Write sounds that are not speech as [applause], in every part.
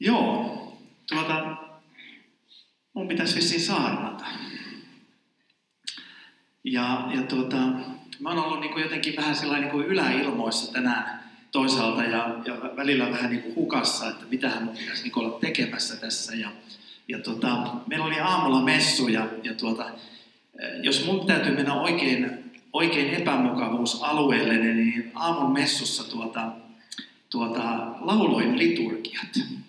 Joo, tuota, mun pitäisi vissiin saarnata. Ja, ja tuota, mä oon ollut niin kuin jotenkin vähän sellainen niin kuin yläilmoissa tänään toisaalta ja, ja välillä vähän niin kuin hukassa, että mitähän mun pitäisi niin olla tekemässä tässä. Ja, ja tuota, meillä oli aamulla messu ja, ja tuota, jos mun täytyy mennä oikein, oikein epämukavuusalueelle, niin aamun messussa tuota, tuota, lauloin liturgiat.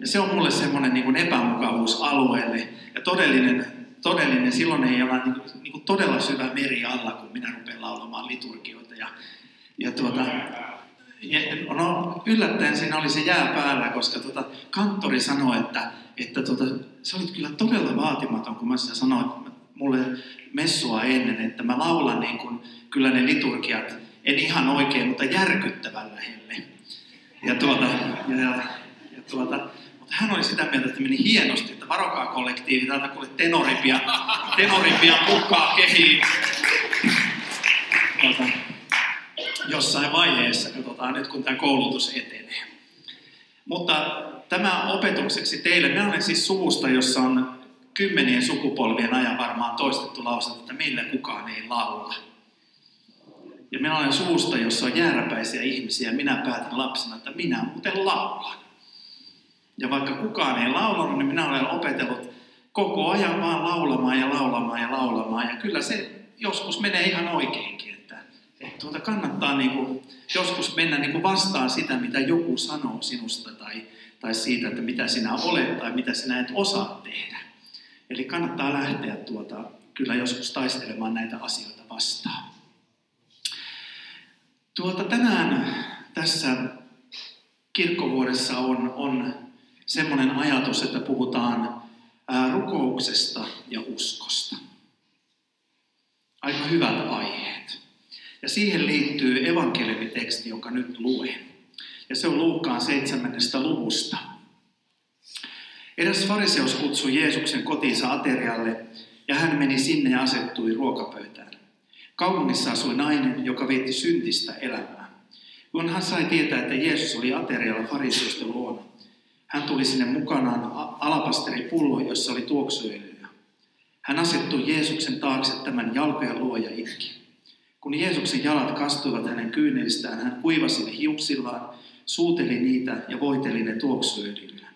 Ja se on mulle semmoinen niin kuin epämukavuusalueelle. Ja todellinen, todellinen, silloin ei ole niin kuin, niin kuin todella syvä meri alla, kun minä rupean laulamaan liturgioita. Ja, ja tuota, ja, no yllättäen siinä oli se jää päällä, koska tuota, kanttori sanoi, että, että tuota, se oli kyllä todella vaatimaton, kun mä sanoin mulle messua ennen, että mä laulan niin kuin, kyllä ne liturgiat, en ihan oikein, mutta järkyttävän lähelle. Ja, tuota, ja, ja tuota, mutta hän oli sitä mieltä, että meni hienosti, että varokaa kollektiivi, täältä kuule tenoripia, tenoripia mukaan kehiin. Tuota, jossain vaiheessa, katsotaan nyt kun tämä koulutus etenee. Mutta tämä opetukseksi teille, minä olen siis suvusta, jossa on kymmenien sukupolvien ajan varmaan toistettu lause, että millä kukaan ei laula. Ja minä olen suusta, jossa on jääräpäisiä ihmisiä, minä päätin lapsena, että minä muuten laulan. Ja vaikka kukaan ei laulanut, niin minä olen opetellut koko ajan vaan laulamaan ja laulamaan ja laulamaan. Ja kyllä se joskus menee ihan oikeinkin. Että, että tuota kannattaa niin kuin, joskus mennä niin kuin vastaan sitä, mitä joku sanoo sinusta tai, tai siitä, että mitä sinä olet tai mitä sinä et osaa tehdä. Eli kannattaa lähteä tuota, kyllä joskus taistelemaan näitä asioita vastaan. Tuota, tänään tässä kirkkovuodessa on, on semmoinen ajatus, että puhutaan rukouksesta ja uskosta. Aika hyvät aiheet. Ja siihen liittyy evankeliumiteksti, jonka nyt luen. Ja se on Luukkaan seitsemännestä luvusta. Eräs fariseus kutsui Jeesuksen kotiinsa aterialle ja hän meni sinne ja asettui ruokapöytään. Kaupungissa asui nainen, joka vietti syntistä elämää. Kun hän sai tietää, että Jeesus oli aterialla fariseusten luona, hän tuli sinne mukanaan alapasteripullo, jossa oli tuoksuöljyä. Hän asettui Jeesuksen taakse tämän jalkojen luo ja itki. Kun Jeesuksen jalat kastuivat hänen kyynelistään, hän kuivasi ne hiuksillaan, suuteli niitä ja voiteli ne tuoksuöljyllä.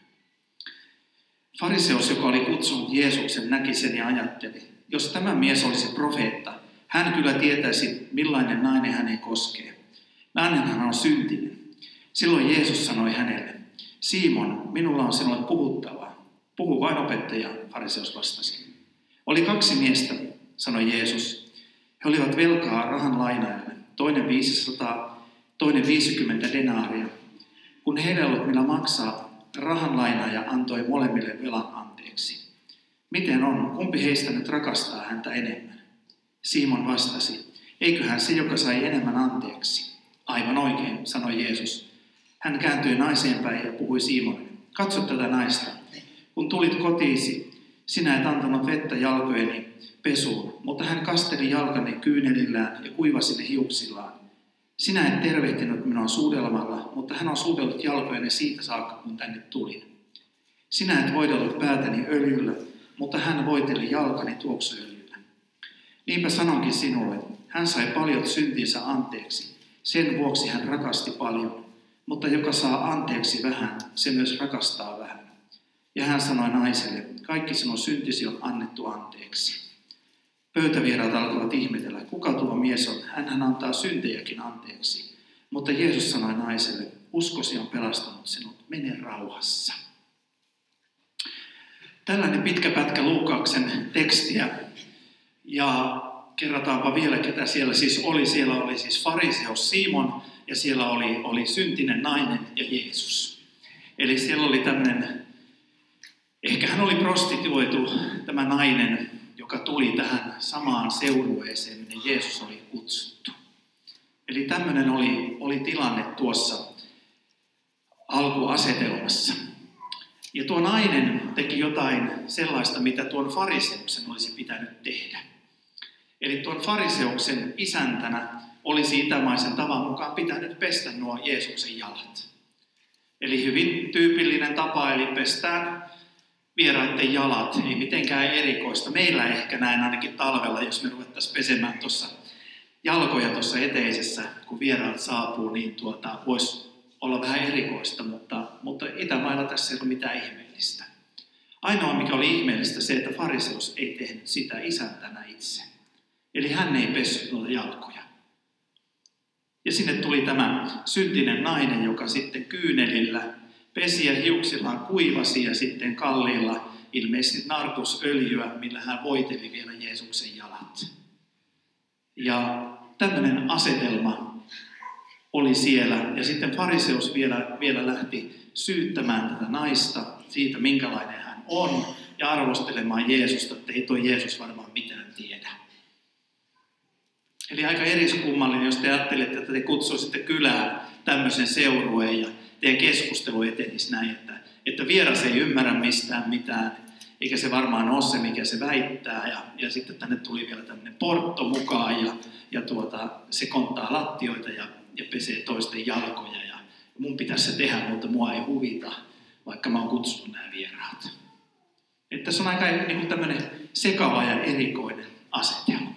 Fariseus, joka oli kutsunut Jeesuksen, näki sen ja ajatteli, jos tämä mies olisi profeetta, hän kyllä tietäisi, millainen nainen hänen koskee. Nainenhan on syntinen. Silloin Jeesus sanoi hänelle, Simon, minulla on sinulle puhuttavaa. Puhu vain opettaja, fariseus vastasi. Oli kaksi miestä, sanoi Jeesus. He olivat velkaa rahan lainaajalle, toinen 500, toinen 50 denaaria. Kun heillä ei ollut millä maksaa, rahan lainaaja antoi molemmille velan anteeksi. Miten on, kumpi heistä nyt rakastaa häntä enemmän? Simon vastasi, eiköhän se, joka sai enemmän anteeksi. Aivan oikein, sanoi Jeesus. Hän kääntyi naiseen päin ja puhui Simonille. Katso tätä naista. Kun tulit kotiisi, sinä et antanut vettä jalkojeni pesuun, mutta hän kasteli jalkani kyynelillään ja kuivasi ne hiuksillaan. Sinä et tervehtinyt minua suudelmalla, mutta hän on suudellut jalkojeni siitä saakka, kun tänne tulin. Sinä et voidellut päätäni öljyllä, mutta hän voiteli jalkani tuoksuöljyllä. Niinpä sanonkin sinulle, hän sai paljon syntinsä anteeksi, sen vuoksi hän rakasti paljon. Mutta joka saa anteeksi vähän, se myös rakastaa vähän. Ja hän sanoi naiselle, kaikki sinun syntisi on annettu anteeksi. Pöytävieraat alkoivat ihmetellä, kuka tuo mies on, hän antaa syntejäkin anteeksi. Mutta Jeesus sanoi naiselle, uskosi on pelastanut sinut, mene rauhassa. Tällainen pitkä pätkä Luukauksen tekstiä. Ja kerrataanpa vielä, ketä siellä siis oli. Siellä oli siis fariseus Simon ja siellä oli, oli syntinen nainen ja Jeesus. Eli siellä oli tämmöinen, ehkä hän oli prostituoitu, tämä nainen, joka tuli tähän samaan seurueeseen, minne Jeesus oli kutsuttu. Eli tämmöinen oli, oli tilanne tuossa alkuasetelmassa. Ja tuo nainen teki jotain sellaista, mitä tuon fariseuksen olisi pitänyt tehdä. Eli tuon fariseuksen isäntänä olisi itämaisen tavan mukaan pitänyt pestä nuo Jeesuksen jalat. Eli hyvin tyypillinen tapa, eli pestään vieraiden jalat, ei mitenkään erikoista. Meillä ehkä näin ainakin talvella, jos me ruvettaisiin pesemään tuossa jalkoja tuossa eteisessä, kun vieraat saapuu, niin tuota, voisi olla vähän erikoista, mutta, mutta Itämailla tässä ei ole mitään ihmeellistä. Ainoa, mikä oli ihmeellistä, se, että fariseus ei tehnyt sitä isäntänä itse. Eli hän ei pessyt noita jalkoja. Ja sinne tuli tämä syntinen nainen, joka sitten kyynelillä pesi ja hiuksillaan kuivasi ja sitten kalliilla ilmeisesti nartusöljyä, millä hän voiteli vielä Jeesuksen jalat. Ja tämmöinen asetelma oli siellä. Ja sitten fariseus vielä, vielä lähti syyttämään tätä naista siitä, minkälainen hän on, ja arvostelemaan Jeesusta, että ei tuo Jeesus varmaan mitään tiedä. Eli aika eriskummallinen, jos te ajattelette, että te kutsuisitte kylään tämmöisen seurueen ja teidän keskustelu etenisi näin, että, että vieras ei ymmärrä mistään mitään, eikä se varmaan ole se, mikä se väittää. Ja, ja sitten tänne tuli vielä tämmöinen portto mukaan ja, ja tuota, se konttaa lattioita ja, ja pesee toisten jalkoja. Ja mun pitäisi se tehdä, mutta mua ei huvita, vaikka mä oon kutsunut nämä vieraat. Että tässä on aika niin kuin tämmöinen sekava ja erikoinen asetelma.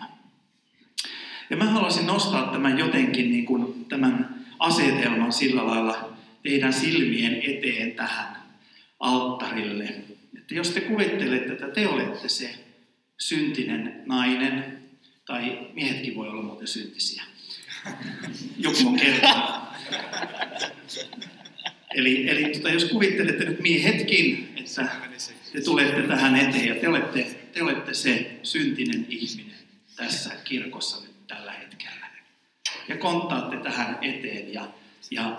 Ja mä haluaisin nostaa tämän jotenkin niin kuin tämän asetelman sillä lailla teidän silmien eteen tähän alttarille. Että jos te kuvittelette, että te olette se syntinen nainen, tai miehetkin voi olla muuten syntisiä. Joku on kertonut. Eli, eli tota, jos kuvittelette nyt miehetkin, että te tulette tähän eteen ja te olette, te olette se syntinen ihminen tässä kirkossa hetkellä. Ja konttaatte tähän eteen ja, ja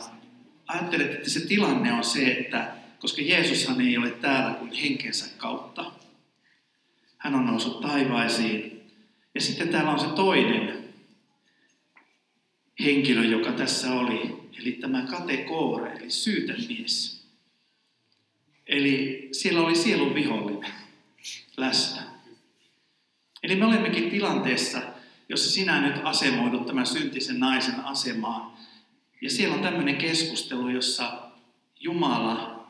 ajattelette, että se tilanne on se, että koska Jeesushan ei ole täällä kuin henkensä kautta, hän on noussut taivaisiin. Ja sitten täällä on se toinen henkilö, joka tässä oli, eli tämä kategoore, eli syytemies. Eli siellä oli sielun vihollinen läsnä. Eli me olemmekin tilanteessa, jossa sinä nyt asemoidut tämän syntisen naisen asemaan. Ja siellä on tämmöinen keskustelu, jossa Jumala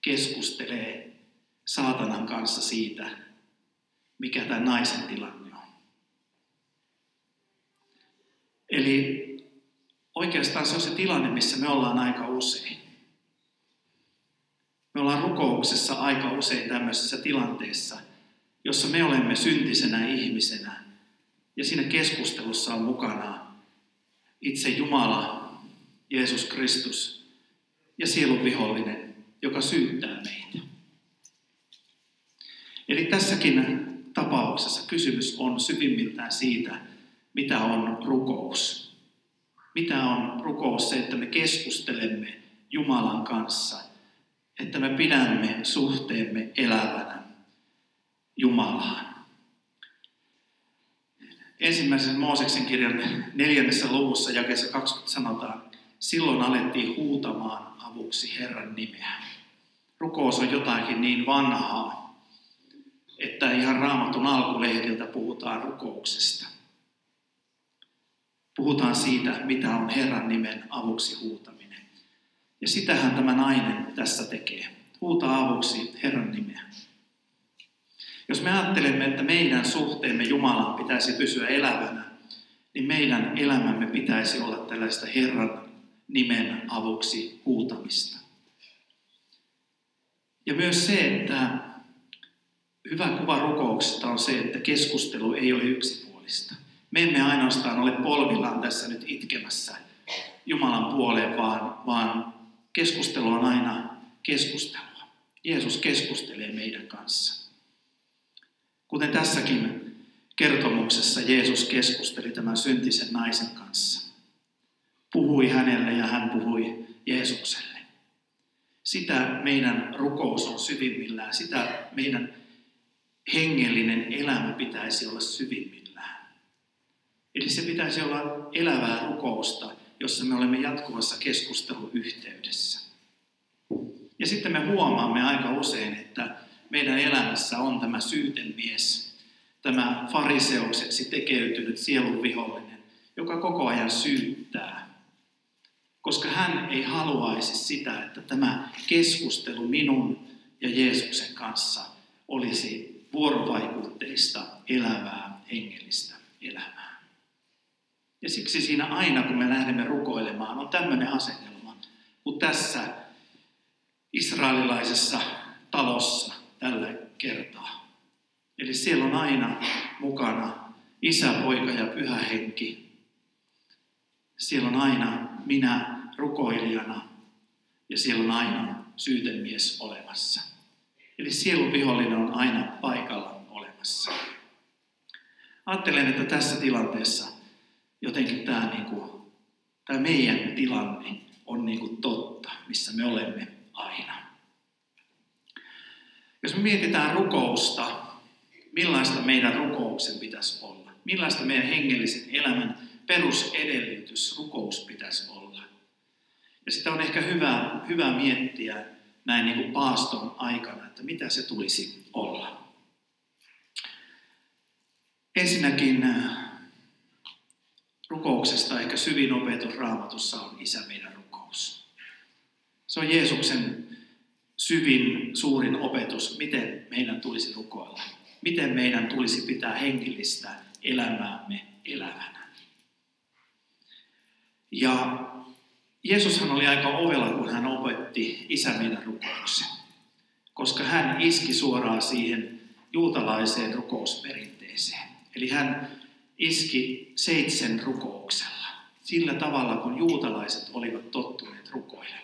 keskustelee saatanan kanssa siitä, mikä tämä naisen tilanne on. Eli oikeastaan se on se tilanne, missä me ollaan aika usein. Me ollaan rukouksessa aika usein tämmöisessä tilanteessa, jossa me olemme syntisenä ihmisenä ja siinä keskustelussa on mukana itse Jumala, Jeesus Kristus ja sielun vihollinen, joka syyttää meitä. Eli tässäkin tapauksessa kysymys on syvimmiltään siitä, mitä on rukous. Mitä on rukous se, että me keskustelemme Jumalan kanssa, että me pidämme suhteemme elävänä Jumalaan. Ensimmäisen Mooseksen kirjan neljännessä luvussa jakeessa 20 sanotaan, silloin alettiin huutamaan avuksi Herran nimeä. Rukous on jotakin niin vanhaa, että ihan raamatun alkulehdiltä puhutaan rukouksesta. Puhutaan siitä, mitä on Herran nimen avuksi huutaminen. Ja sitähän tämä nainen tässä tekee. Huutaa avuksi Herran nimeä. Jos me ajattelemme, että meidän suhteemme Jumalaan pitäisi pysyä elävänä, niin meidän elämämme pitäisi olla tällaista Herran nimen avuksi huutamista. Ja myös se, että hyvä kuva rukouksesta on se, että keskustelu ei ole yksipuolista. Me emme ainoastaan ole polvillaan tässä nyt itkemässä Jumalan puoleen, vaan, vaan keskustelu on aina keskustelua. Jeesus keskustelee meidän kanssa. Kuten tässäkin kertomuksessa Jeesus keskusteli tämän syntisen naisen kanssa. Puhui hänelle ja hän puhui Jeesukselle. Sitä meidän rukous on syvimmillään, sitä meidän hengellinen elämä pitäisi olla syvimmillään. Eli se pitäisi olla elävää rukousta, jossa me olemme jatkuvassa keskusteluyhteydessä. Ja sitten me huomaamme aika usein, että meidän elämässä on tämä syytemies, tämä fariseukseksi tekeytynyt sielun vihollinen, joka koko ajan syyttää. koska hän ei haluaisi sitä, että tämä keskustelu minun ja Jeesuksen kanssa olisi vuorovaikutteista, elävää, hengellistä elämää. Ja siksi siinä aina, kun me lähdemme rukoilemaan, on tämmöinen asetelma, mutta tässä israelilaisessa talossa tällä kertaa. Eli siellä on aina mukana isä, poika ja pyhä henki. Siellä on aina minä rukoilijana ja siellä on aina syytemies olemassa. Eli sielun vihollinen on aina paikalla olemassa. Ajattelen, että tässä tilanteessa jotenkin tämä, niin kuin, tämä meidän tilanne on niin kuin totta, missä me olemme aina. Jos me mietitään rukousta, millaista meidän rukouksen pitäisi olla, millaista meidän hengellisen elämän perusedellytys rukous pitäisi olla. Ja sitä on ehkä hyvä, hyvä miettiä näin niin kuin paaston aikana, että mitä se tulisi olla. Ensinnäkin äh, rukouksesta ehkä syvin opetus raamatussa on Isä meidän rukous. Se on Jeesuksen syvin, suurin opetus, miten meidän tulisi rukoilla. Miten meidän tulisi pitää hengellistä elämäämme elävänä. Ja Jeesushan oli aika ovella, kun hän opetti Isä meidän rukouksen. Koska hän iski suoraan siihen juutalaiseen rukousperinteeseen. Eli hän iski seitsemän rukouksella. Sillä tavalla, kun juutalaiset olivat tottuneet rukoilemaan.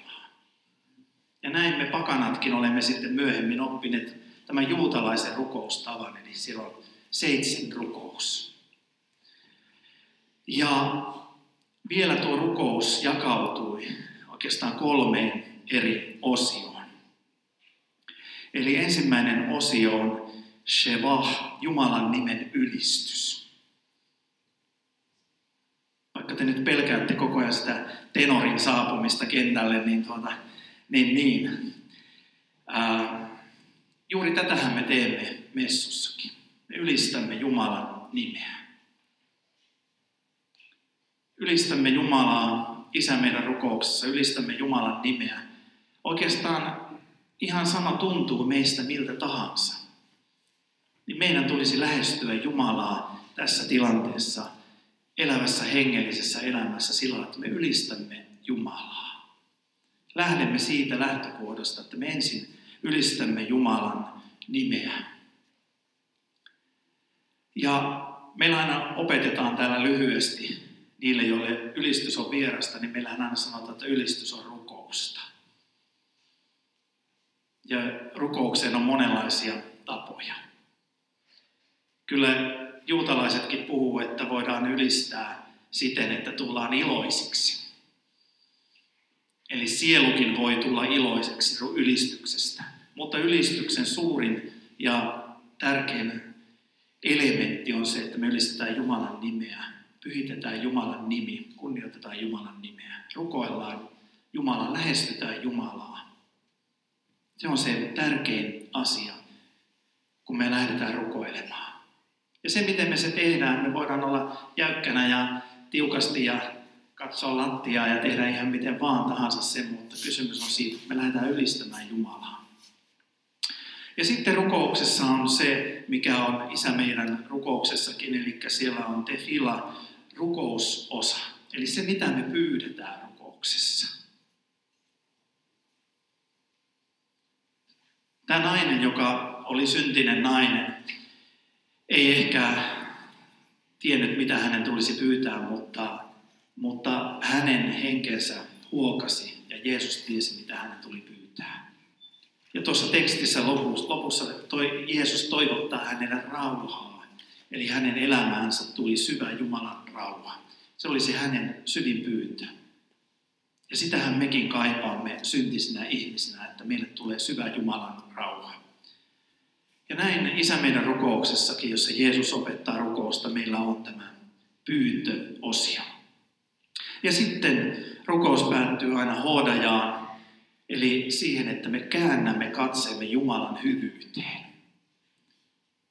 Ja näin me pakanatkin olemme sitten myöhemmin oppineet tämän juutalaisen rukoustavan. Eli siellä on seitsemän rukous. Ja vielä tuo rukous jakautui oikeastaan kolmeen eri osioon. Eli ensimmäinen osio on Shevah, Jumalan nimen ylistys. Vaikka te nyt pelkäätte koko ajan sitä tenorin saapumista kentälle, niin, tuota, niin, niin. Ää, juuri tätähän me teemme messussakin. Me ylistämme Jumalan nimeä. Ylistämme Jumalaa Isä meidän rukouksessa, ylistämme Jumalan nimeä. Oikeastaan ihan sama tuntuu meistä miltä tahansa. Niin meidän tulisi lähestyä Jumalaa tässä tilanteessa, elävässä hengellisessä elämässä sillä että me ylistämme Jumalaa. Lähdemme siitä lähtökohdasta, että me ensin ylistämme Jumalan nimeä. Ja meillä aina opetetaan täällä lyhyesti niille, joille ylistys on vierasta, niin meillähän aina sanotaan, että ylistys on rukousta. Ja rukoukseen on monenlaisia tapoja. Kyllä juutalaisetkin puhuu, että voidaan ylistää siten, että tullaan iloisiksi. Eli sielukin voi tulla iloiseksi ylistyksestä. Mutta ylistyksen suurin ja tärkein elementti on se, että me ylistetään Jumalan nimeä pyhitetään Jumalan nimi, kunnioitetaan Jumalan nimeä, rukoillaan Jumalaa, lähestytään Jumalaa. Se on se tärkein asia, kun me lähdetään rukoilemaan. Ja se, miten me se tehdään, me voidaan olla jäykkänä ja tiukasti ja katsoa lattiaa ja tehdä ihan miten vaan tahansa sen, mutta kysymys on siitä, että me lähdetään ylistämään Jumalaa. Ja sitten rukouksessa on se, mikä on Isä meidän rukouksessakin, eli siellä on tefila, rukousosa. Eli se, mitä me pyydetään rukouksessa. Tämä nainen, joka oli syntinen nainen, ei ehkä tiennyt, mitä hänen tulisi pyytää, mutta, mutta hänen henkensä huokasi ja Jeesus tiesi, mitä hänen tuli pyytää. Ja tuossa tekstissä lopussa, lopussa toi, Jeesus toivottaa hänelle rauhaa Eli hänen elämäänsä tuli syvä Jumalan rauha. Se oli se hänen syvin pyyntö. Ja sitähän mekin kaipaamme syntisinä ihmisinä, että meille tulee syvä Jumalan rauha. Ja näin Isä meidän rukouksessakin, jossa Jeesus opettaa rukousta, meillä on tämä pyyntöosio. Ja sitten rukous päättyy aina hoodajaan, eli siihen, että me käännämme katseemme Jumalan hyvyyteen.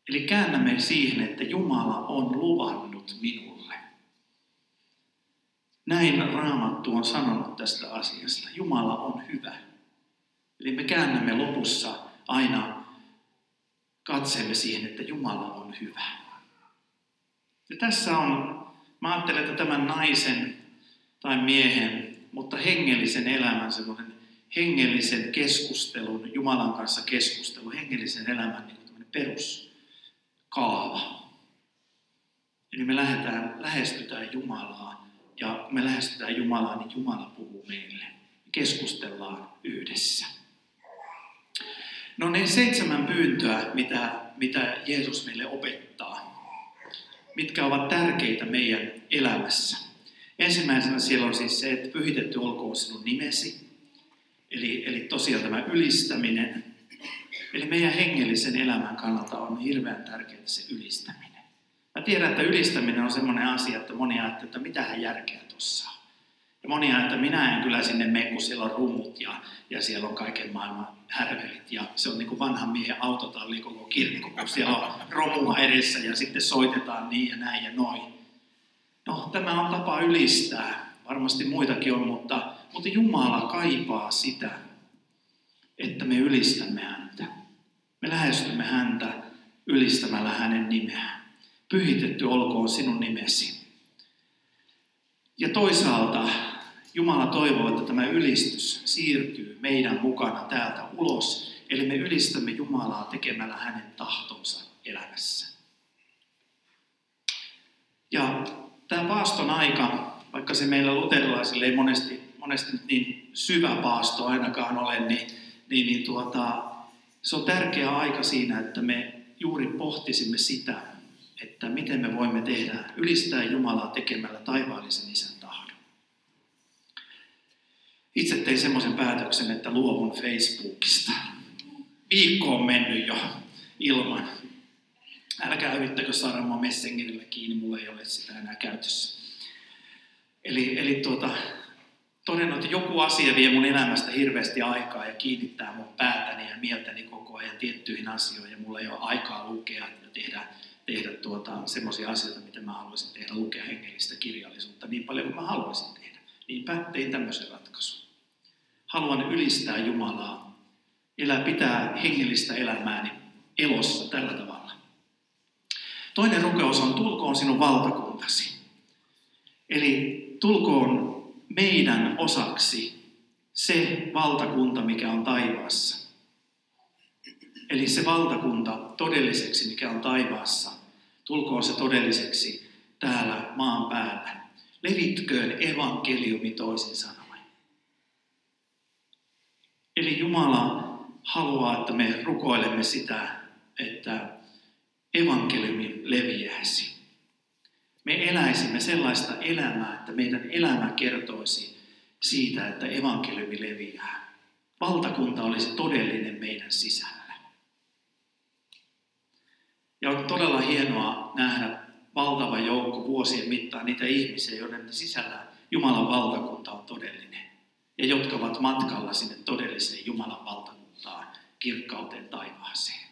Eli käännämme siihen, että Jumala on luvannut minulle. Näin Raamattu on sanonut tästä asiasta. Jumala on hyvä. Eli me käännämme lopussa aina katseemme siihen, että Jumala on hyvä. Ja tässä on, mä ajattelen, että tämän naisen tai miehen, mutta hengellisen elämän, semmoinen hengellisen keskustelun, Jumalan kanssa keskustelun, hengellisen elämän niin peruskaava. Eli me lähdetään, lähestytään Jumalaa, ja kun me lähestytään Jumalaa, niin Jumala puhuu meille. Me keskustellaan yhdessä. No ne seitsemän pyyntöä, mitä, mitä Jeesus meille opettaa, mitkä ovat tärkeitä meidän elämässä. Ensimmäisenä siellä on siis se, että pyhitetty olkoon sinun nimesi. Eli, eli tosiaan tämä ylistäminen. Eli meidän hengellisen elämän kannalta on hirveän tärkeää se ylistäminen. Mä tiedän, että ylistäminen on semmoinen asia, että moni ajattelee, että mitähän järkeä tuossa Ja moni ajattelee, että minä en kyllä sinne mene, kun siellä on rummut ja, ja siellä on kaiken maailman härvelit. Ja se on niin kuin vanhan miehen autotalli koko kirkko, kun siellä on romua edessä ja sitten soitetaan niin ja näin ja noin. No, tämä on tapa ylistää. Varmasti muitakin on, mutta, mutta Jumala kaipaa sitä, että me ylistämme häntä. Me lähestymme häntä ylistämällä hänen nimeään. Pyhitetty olkoon sinun nimesi. Ja toisaalta Jumala toivoo, että tämä ylistys siirtyy meidän mukana täältä ulos. Eli me ylistämme Jumalaa tekemällä hänen tahtonsa elämässä. Ja tämä paaston aika, vaikka se meillä luterilaisille ei monesti, monesti niin syvä paasto ainakaan ole, niin, niin, niin tuota, se on tärkeä aika siinä, että me juuri pohtisimme sitä, että miten me voimme tehdä, ylistää Jumalaa tekemällä taivaallisen isän tahdon. Itse tein semmoisen päätöksen, että luovun Facebookista. Viikko on mennyt jo ilman. Älkää yrittäkö saada mua Messengerillä kiinni, mulla ei ole sitä enää käytössä. Eli, eli tuota, todennut, että joku asia vie mun elämästä hirveästi aikaa ja kiinnittää mun päätäni ja mieltäni koko ajan tiettyihin asioihin. Ja mulla ei ole aikaa lukea ja tehdä, tehdä tuota, semmoisia asioita, mitä mä haluaisin tehdä, lukea hengellistä kirjallisuutta niin paljon kuin mä haluaisin tehdä. Niinpä tein tämmöisen ratkaisun. Haluan ylistää Jumalaa, elää pitää hengellistä elämääni elossa tällä tavalla. Toinen rukeus on, tulkoon sinun valtakuntasi. Eli tulkoon meidän osaksi se valtakunta, mikä on taivaassa. Eli se valtakunta todelliseksi, mikä on taivaassa, tulkoon se todelliseksi täällä maan päällä. Levitköön evankeliumi toisin sanoen. Eli Jumala haluaa, että me rukoilemme sitä, että evankeliumi leviäisi me eläisimme sellaista elämää, että meidän elämä kertoisi siitä, että evankeliumi leviää. Valtakunta olisi todellinen meidän sisällä. Ja on todella hienoa nähdä valtava joukko vuosien mittaan niitä ihmisiä, joiden sisällä Jumalan valtakunta on todellinen. Ja jotka ovat matkalla sinne todelliseen Jumalan valtakuntaan, kirkkauteen taivaaseen.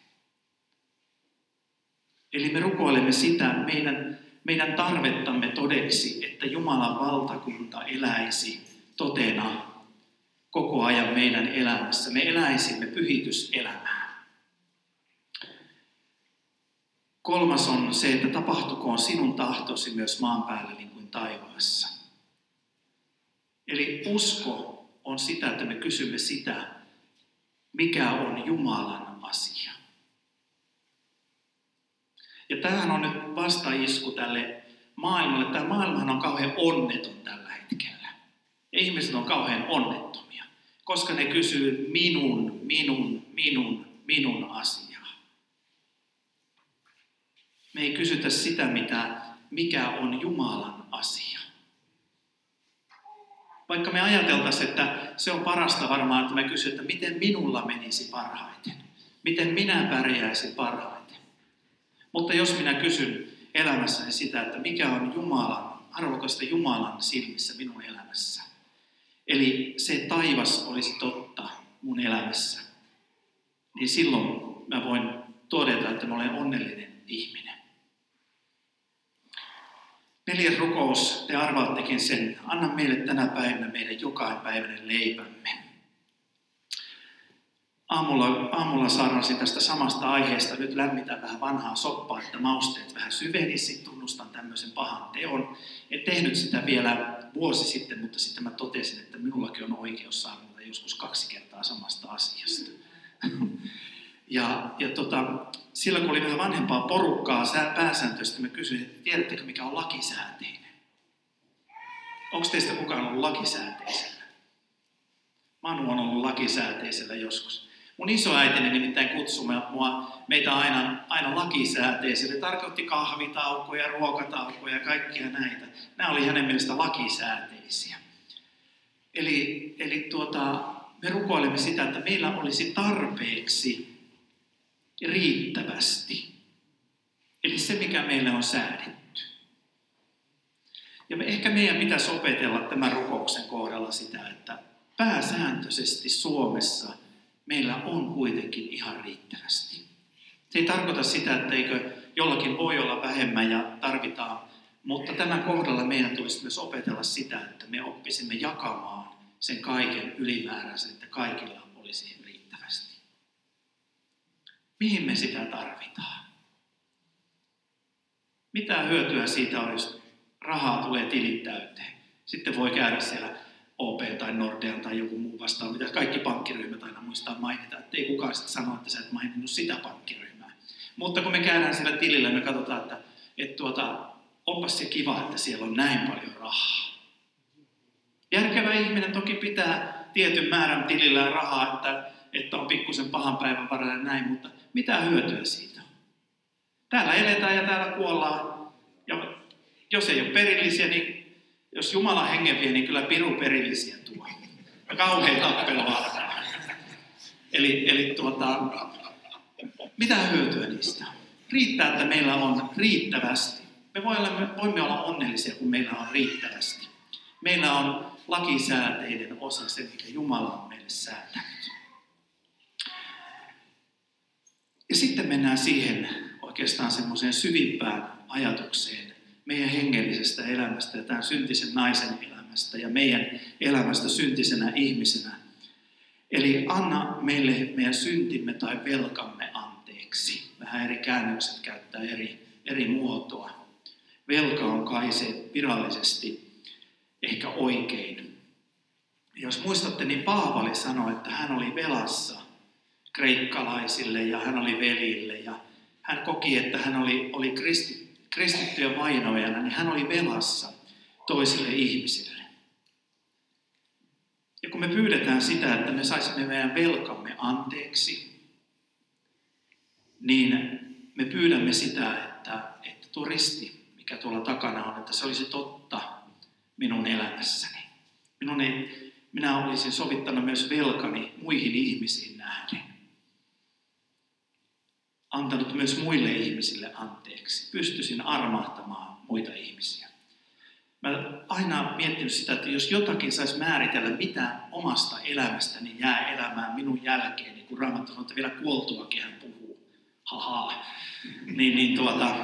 Eli me rukoilemme sitä, meidän meidän tarvettamme todeksi, että Jumalan valtakunta eläisi totena koko ajan meidän elämässä. Me eläisimme pyhityselämää. Kolmas on se, että tapahtukoon sinun tahtosi myös maan päällä niin kuin taivaassa. Eli usko on sitä, että me kysymme sitä, mikä on Jumalan asia. Ja tämähän on nyt vastaisku tälle maailmalle. Tämä maailmahan on kauhean onneton tällä hetkellä. Ihmiset on kauhean onnettomia, koska ne kysyy minun, minun, minun, minun asiaa. Me ei kysytä sitä, mitä, mikä on Jumalan asia. Vaikka me ajateltaisiin, että se on parasta varmaan, että me kysytään, että miten minulla menisi parhaiten. Miten minä pärjäisin parhaiten mutta jos minä kysyn elämässäni sitä, että mikä on Jumalan, arvokasta Jumalan silmissä minun elämässä, eli se taivas olisi totta mun elämässä, niin silloin mä voin todeta, että mä olen onnellinen ihminen. Neljäs rukous, te arvaattekin sen. Anna meille tänä päivänä meidän jokapäiväinen leipämme. Aamulla, aamulla saarnasin tästä samasta aiheesta. Nyt lämmitän vähän vanhaa soppaa, että mausteet vähän syvenisi. Tunnustan tämmöisen pahan teon. En tehnyt sitä vielä vuosi sitten, mutta sitten mä totesin, että minullakin on oikeus saarnata joskus kaksi kertaa samasta asiasta. ja, ja tota, silloin kun oli vähän vanhempaa porukkaa pääsääntöistä, mä kysyin, että tiedättekö mikä on lakisääteinen? Onko teistä kukaan ollut lakisääteisellä? Manu on ollut lakisääteisellä joskus. Mun isoäitini nimittäin kutsui mua, meitä aina, aina lakisääteiselle. Tarkoitti kahvitaukoja, ruokataukoja ja kaikkia näitä. Nämä oli hänen mielestä lakisääteisiä. Eli, eli tuota, me rukoilemme sitä, että meillä olisi tarpeeksi riittävästi. Eli se, mikä meille on säädetty. Ja me, ehkä meidän pitäisi opetella tämän rukouksen kohdalla sitä, että pääsääntöisesti Suomessa – meillä on kuitenkin ihan riittävästi. Se ei tarkoita sitä, etteikö jollakin voi olla vähemmän ja tarvitaan, mutta tämän kohdalla meidän tulisi myös opetella sitä, että me oppisimme jakamaan sen kaiken ylimääräisen, että kaikilla olisi riittävästi. Mihin me sitä tarvitaan? Mitä hyötyä siitä on, jos rahaa tulee tilit täyteen? Sitten voi käydä siellä OP tai Nordean tai joku muu vastaan, mitä kaikki pankkiryhmät aina muistaa mainita, että ei kukaan sitten sano, että sä et maininnut sitä pankkiryhmää. Mutta kun me käydään sillä tilillä, me katsotaan, että, että tuota, onpas se kiva, että siellä on näin paljon rahaa. Järkevä ihminen toki pitää tietyn määrän tilillä rahaa, että, että on pikkusen pahan päivän varalla ja näin, mutta mitä hyötyä siitä on? Täällä eletään ja täällä kuollaan. Ja jos ei ole perillisiä, niin jos Jumala hengen vie, niin kyllä piru perillisiä tuo. Kauhean tappelua. Eli, eli tuota, mitä hyötyä niistä Riittää, että meillä on riittävästi. Me voimme olla onnellisia, kun meillä on riittävästi. Meillä on lakisääteinen osa se, mikä Jumala on meille säätänyt. Ja sitten mennään siihen oikeastaan semmoiseen syvimpään ajatukseen, meidän hengellisestä elämästä ja tämän syntisen naisen elämästä ja meidän elämästä syntisenä ihmisenä. Eli anna meille meidän syntimme tai velkamme anteeksi. Vähän eri käännökset käyttää eri, eri muotoa. Velka on kai se virallisesti ehkä oikein. Jos muistatte, niin Paavali sanoi, että hän oli velassa kreikkalaisille ja hän oli velille ja hän koki, että hän oli, oli kristitty kristittyjä vainoajana, niin hän oli velassa toisille ihmisille. Ja kun me pyydetään sitä, että me saisimme meidän velkamme anteeksi, niin me pyydämme sitä, että, että tuo risti, mikä tuolla takana on, että se olisi totta minun elämässäni. Minun ei, minä olisin sovittanut myös velkani muihin ihmisiin nähden antanut myös muille ihmisille anteeksi. Pystyisin armahtamaan muita ihmisiä. Mä aina miettinyt sitä, että jos jotakin saisi määritellä, mitä omasta elämästäni jää elämään minun jälkeen, niin kun Raamattu sanoo, että vielä kuoltuakin hän puhuu, haha, [laughs] niin, niin, tuota,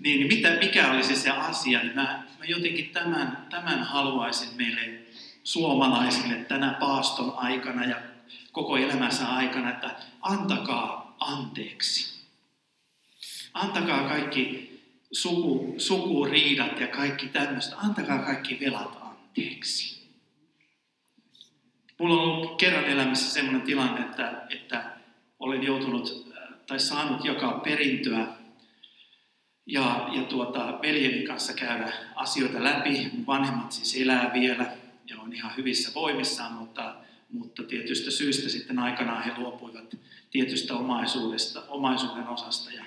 niin, niin mitä, mikä olisi se asia, niin mä, mä jotenkin tämän, tämän haluaisin meille suomalaisille tänä paaston aikana ja koko elämänsä aikana, että antakaa anteeksi. Antakaa kaikki suku, sukuriidat ja kaikki tämmöistä. Antakaa kaikki velat anteeksi. Mulla on ollut kerran elämässä sellainen tilanne, että, että olen joutunut tai saanut jakaa perintöä ja, ja tuota, veljeni kanssa käydä asioita läpi. Mun vanhemmat siis elää vielä ja on ihan hyvissä voimissaan, mutta, mutta tietystä syystä sitten aikanaan he luopuivat tietystä omaisuudesta, omaisuuden osasta. Ja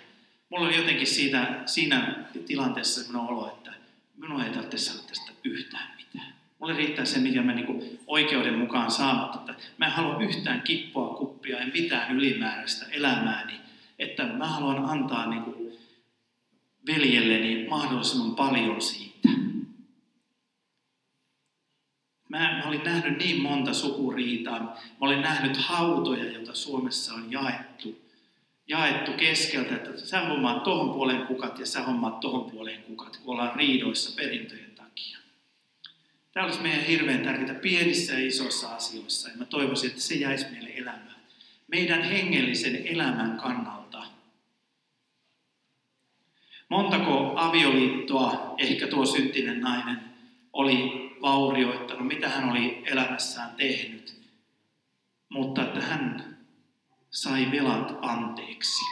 mulla oli jotenkin siitä, siinä tilanteessa sellainen olo, että minun ei tarvitse saada tästä yhtään mitään. Mulle riittää se, mitä mä niin oikeuden mukaan saan, mutta mä en halua yhtään kippoa kuppia, en mitään ylimääräistä elämääni. Että mä haluan antaa niin kuin veljelleni mahdollisimman paljon siitä. Mä, mä olin nähnyt niin monta sukuriitaa. Mä olin nähnyt hautoja, joita Suomessa on jaettu. jaettu keskeltä, että sä hommaat tohon puoleen kukat ja sä hommaat tohon puoleen kukat, kun ollaan riidoissa perintöjen takia. Tämä olisi meidän hirveän tärkeää pienissä ja isoissa asioissa ja mä toivoisin, että se jäisi meille elämään. Meidän hengellisen elämän kannalta. Montako avioliittoa ehkä tuo syntinen nainen oli vaurioittanut, mitä hän oli elämässään tehnyt, mutta että hän sai velat anteeksi.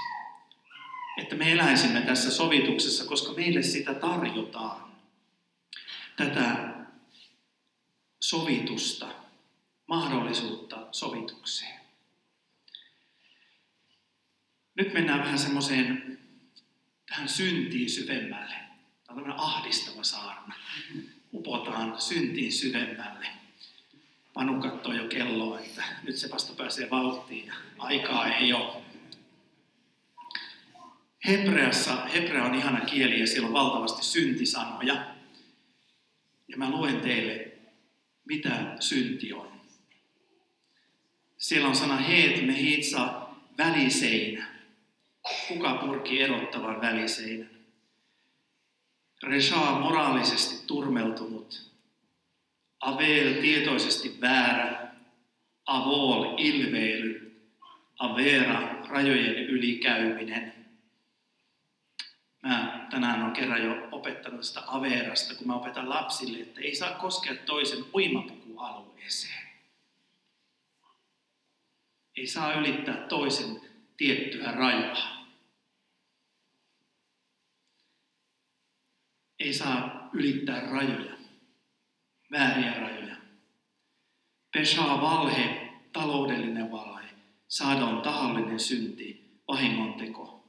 Että me eläisimme tässä sovituksessa, koska meille sitä tarjotaan. Tätä sovitusta, mahdollisuutta sovitukseen. Nyt mennään vähän semmoiseen tähän syntiin syvemmälle. Tämä on ahdistava saarna. Upotaan syntiin syvemmälle. Panu katsoo jo kelloa, että nyt se vasta pääsee vauhtiin ja aikaa ei ole. Hebreassa, hebrea on ihana kieli ja siellä on valtavasti syntisanoja. Ja mä luen teille, mitä synti on. Siellä on sana heet me hitsa väliseinä. Kuka purki erottavan väliseinän? Resha moraalisesti turmeltunut, Avel tietoisesti väärä, Avol ilveily, Avera rajojen ylikäyminen. Mä tänään on kerran jo opettanut sitä Averasta, kun mä opetan lapsille, että ei saa koskea toisen uimapukualueeseen. Ei saa ylittää toisen tiettyä rajaa. Ei saa ylittää rajoja vääriä rajoja. Peshaa valhe, taloudellinen valhe, saada on tahallinen synti, vahingonteko.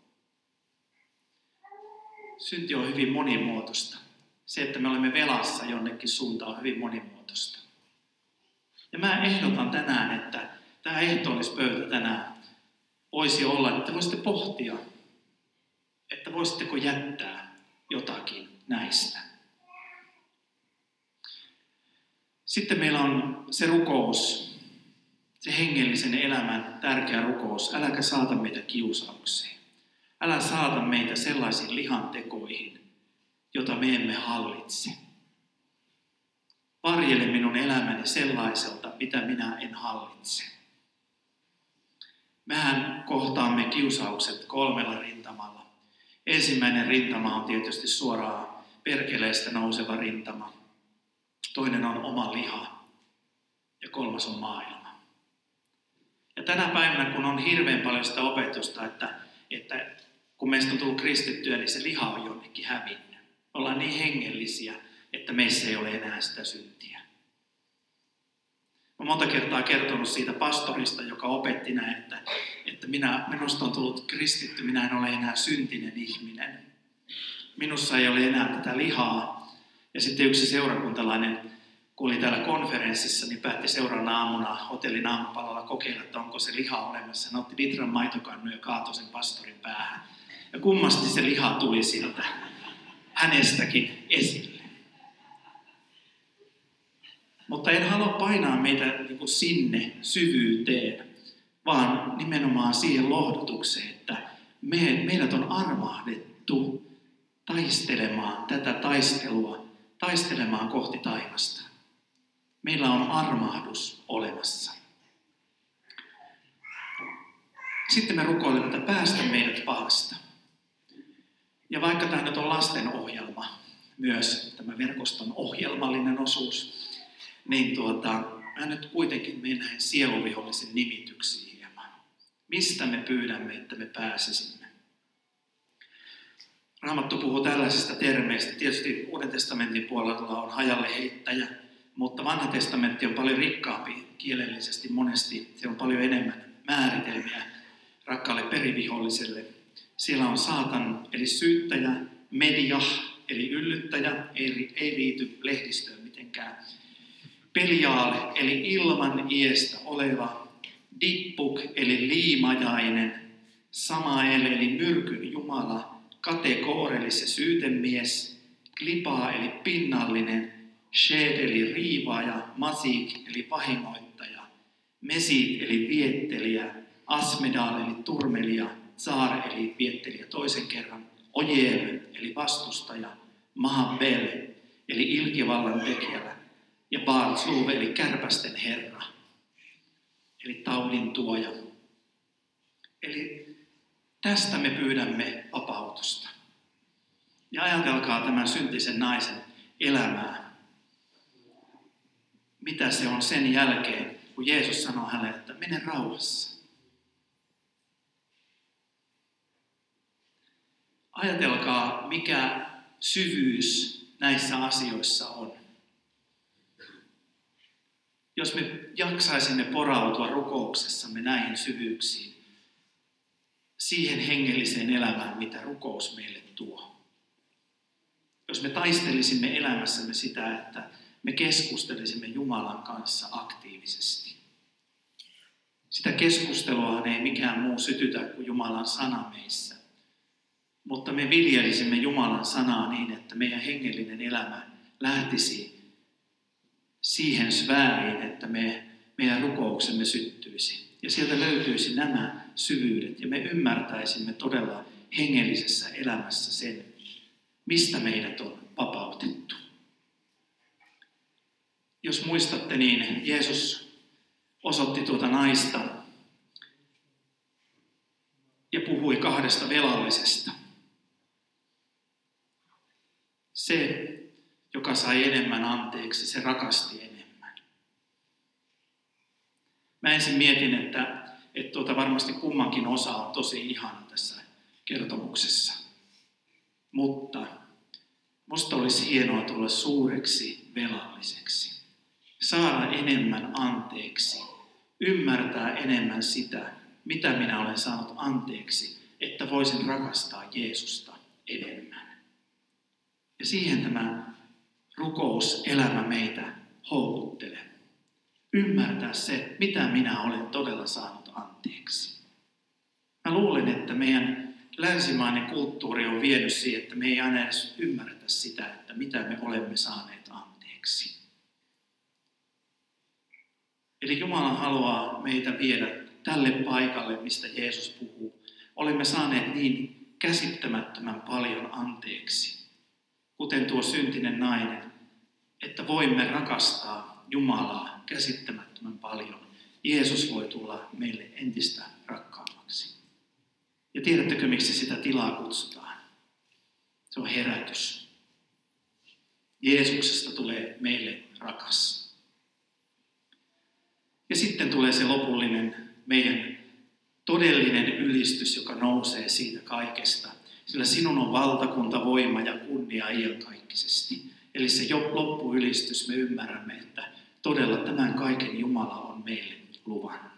Synti on hyvin monimuotoista. Se, että me olemme velassa jonnekin suuntaan, on hyvin monimuotoista. Ja mä ehdotan tänään, että tämä ehtoollispöytä tänään voisi olla, että voisitte pohtia, että voisitteko jättää jotakin näistä. Sitten meillä on se rukous, se hengellisen elämän tärkeä rukous. Äläkä saata meitä kiusaukseen. Älä saata meitä sellaisiin lihantekoihin, jota me emme hallitse. Varjele minun elämäni sellaiselta, mitä minä en hallitse. Mehän kohtaamme kiusaukset kolmella rintamalla. Ensimmäinen rintama on tietysti suoraan perkeleestä nouseva rintama toinen on oma liha ja kolmas on maailma. Ja tänä päivänä, kun on hirveän paljon sitä opetusta, että, että kun meistä on tullut kristittyä, niin se liha on jonnekin hävinnyt. Ollaan niin hengellisiä, että meissä ei ole enää sitä syntiä. Mä monta kertaa kertonut siitä pastorista, joka opetti näin, että, että minä, minusta on tullut kristitty, minä en ole enää syntinen ihminen. Minussa ei ole enää tätä lihaa, ja sitten yksi seurakuntalainen, kun oli täällä konferenssissa, niin päätti seuraavana aamuna hotellin aamupalalla kokeilla, että onko se liha olemassa. Hän otti litran maitokannu ja kaatoi sen pastorin päähän. Ja kummasti se liha tuli sieltä hänestäkin esille. Mutta en halua painaa meitä niin kuin sinne syvyyteen, vaan nimenomaan siihen lohdutukseen, että me, meidät on armahdettu taistelemaan tätä taistelua taistelemaan kohti taivasta. Meillä on armahdus olemassa. Sitten me rukoilemme, että päästä meidät pahasta. Ja vaikka tämä nyt on lasten ohjelma, myös tämä verkoston ohjelmallinen osuus, niin tuota, mä nyt kuitenkin mennään sieluvihollisen nimityksiin hieman. Mistä me pyydämme, että me pääsisimme? Raamattu puhuu tällaisista termeistä. Tietysti Uuden testamentin puolella on hajalle heittäjä, mutta vanha testamentti on paljon rikkaampi kielellisesti monesti. Se on paljon enemmän määritelmiä rakkaalle periviholliselle. Siellä on saatan, eli syyttäjä, media, eli yllyttäjä, ei, ei liity lehdistöön mitenkään. Peliaal, eli ilman iestä oleva. Dippuk, eli liimajainen. Samael, eli myrkyn jumala kategorellis ja syytemies, klipaa eli pinnallinen, shed eli riivaaja, masik eli vahingoittaja, mesit eli viettelijä, asmedal eli turmelija, Zaar eli viettelijä toisen kerran, Ojev eli vastustaja, Mahabel eli ilkivallan tekijä ja Baal eli kärpästen herra, eli taudin tuoja. Eli tästä me pyydämme vapautusta. Ja ajatelkaa tämän syntisen naisen elämää. Mitä se on sen jälkeen, kun Jeesus sanoo hänelle, että mene rauhassa. Ajatelkaa, mikä syvyys näissä asioissa on. Jos me jaksaisimme porautua rukouksessamme näihin syvyyksiin, siihen hengelliseen elämään, mitä rukous meille tuo. Jos me taistelisimme elämässämme sitä, että me keskustelisimme Jumalan kanssa aktiivisesti. Sitä keskustelua ei mikään muu sytytä kuin Jumalan sana meissä. Mutta me viljelisimme Jumalan sanaa niin, että meidän hengellinen elämä lähtisi siihen sfääriin, että me, meidän rukouksemme syttyisi. Ja sieltä löytyisi nämä syvyydet ja me ymmärtäisimme todella hengellisessä elämässä sen, mistä meidät on vapautettu. Jos muistatte, niin Jeesus osoitti tuota naista ja puhui kahdesta velallisesta. Se, joka sai enemmän anteeksi, se rakasti enemmän. Mä ensin mietin, että, että tuota varmasti kummankin osa on tosi ihana tässä kertomuksessa. Mutta musta olisi hienoa tulla suureksi velalliseksi. Saada enemmän anteeksi. Ymmärtää enemmän sitä, mitä minä olen saanut anteeksi, että voisin rakastaa Jeesusta enemmän. Ja siihen tämä rukouselämä meitä houkuttelee. Ymmärtää se, mitä minä olen todella saanut anteeksi. Mä luulen, että meidän länsimainen kulttuuri on vienyt siihen, että me ei aina edes ymmärretä sitä, että mitä me olemme saaneet anteeksi. Eli Jumala haluaa meitä viedä tälle paikalle, mistä Jeesus puhuu. Olemme saaneet niin käsittämättömän paljon anteeksi, kuten tuo syntinen nainen, että voimme rakastaa Jumalaa käsittämättömän paljon. Jeesus voi tulla meille entistä rakkaammaksi. Ja tiedättekö, miksi sitä tilaa kutsutaan? Se on herätys. Jeesuksesta tulee meille rakas. Ja sitten tulee se lopullinen meidän todellinen ylistys, joka nousee siitä kaikesta. Sillä sinun on valtakunta, voima ja kunnia iankaikkisesti. Eli se jo loppuylistys, me ymmärrämme, että todella tämän kaiken Jumala on meille luvannut.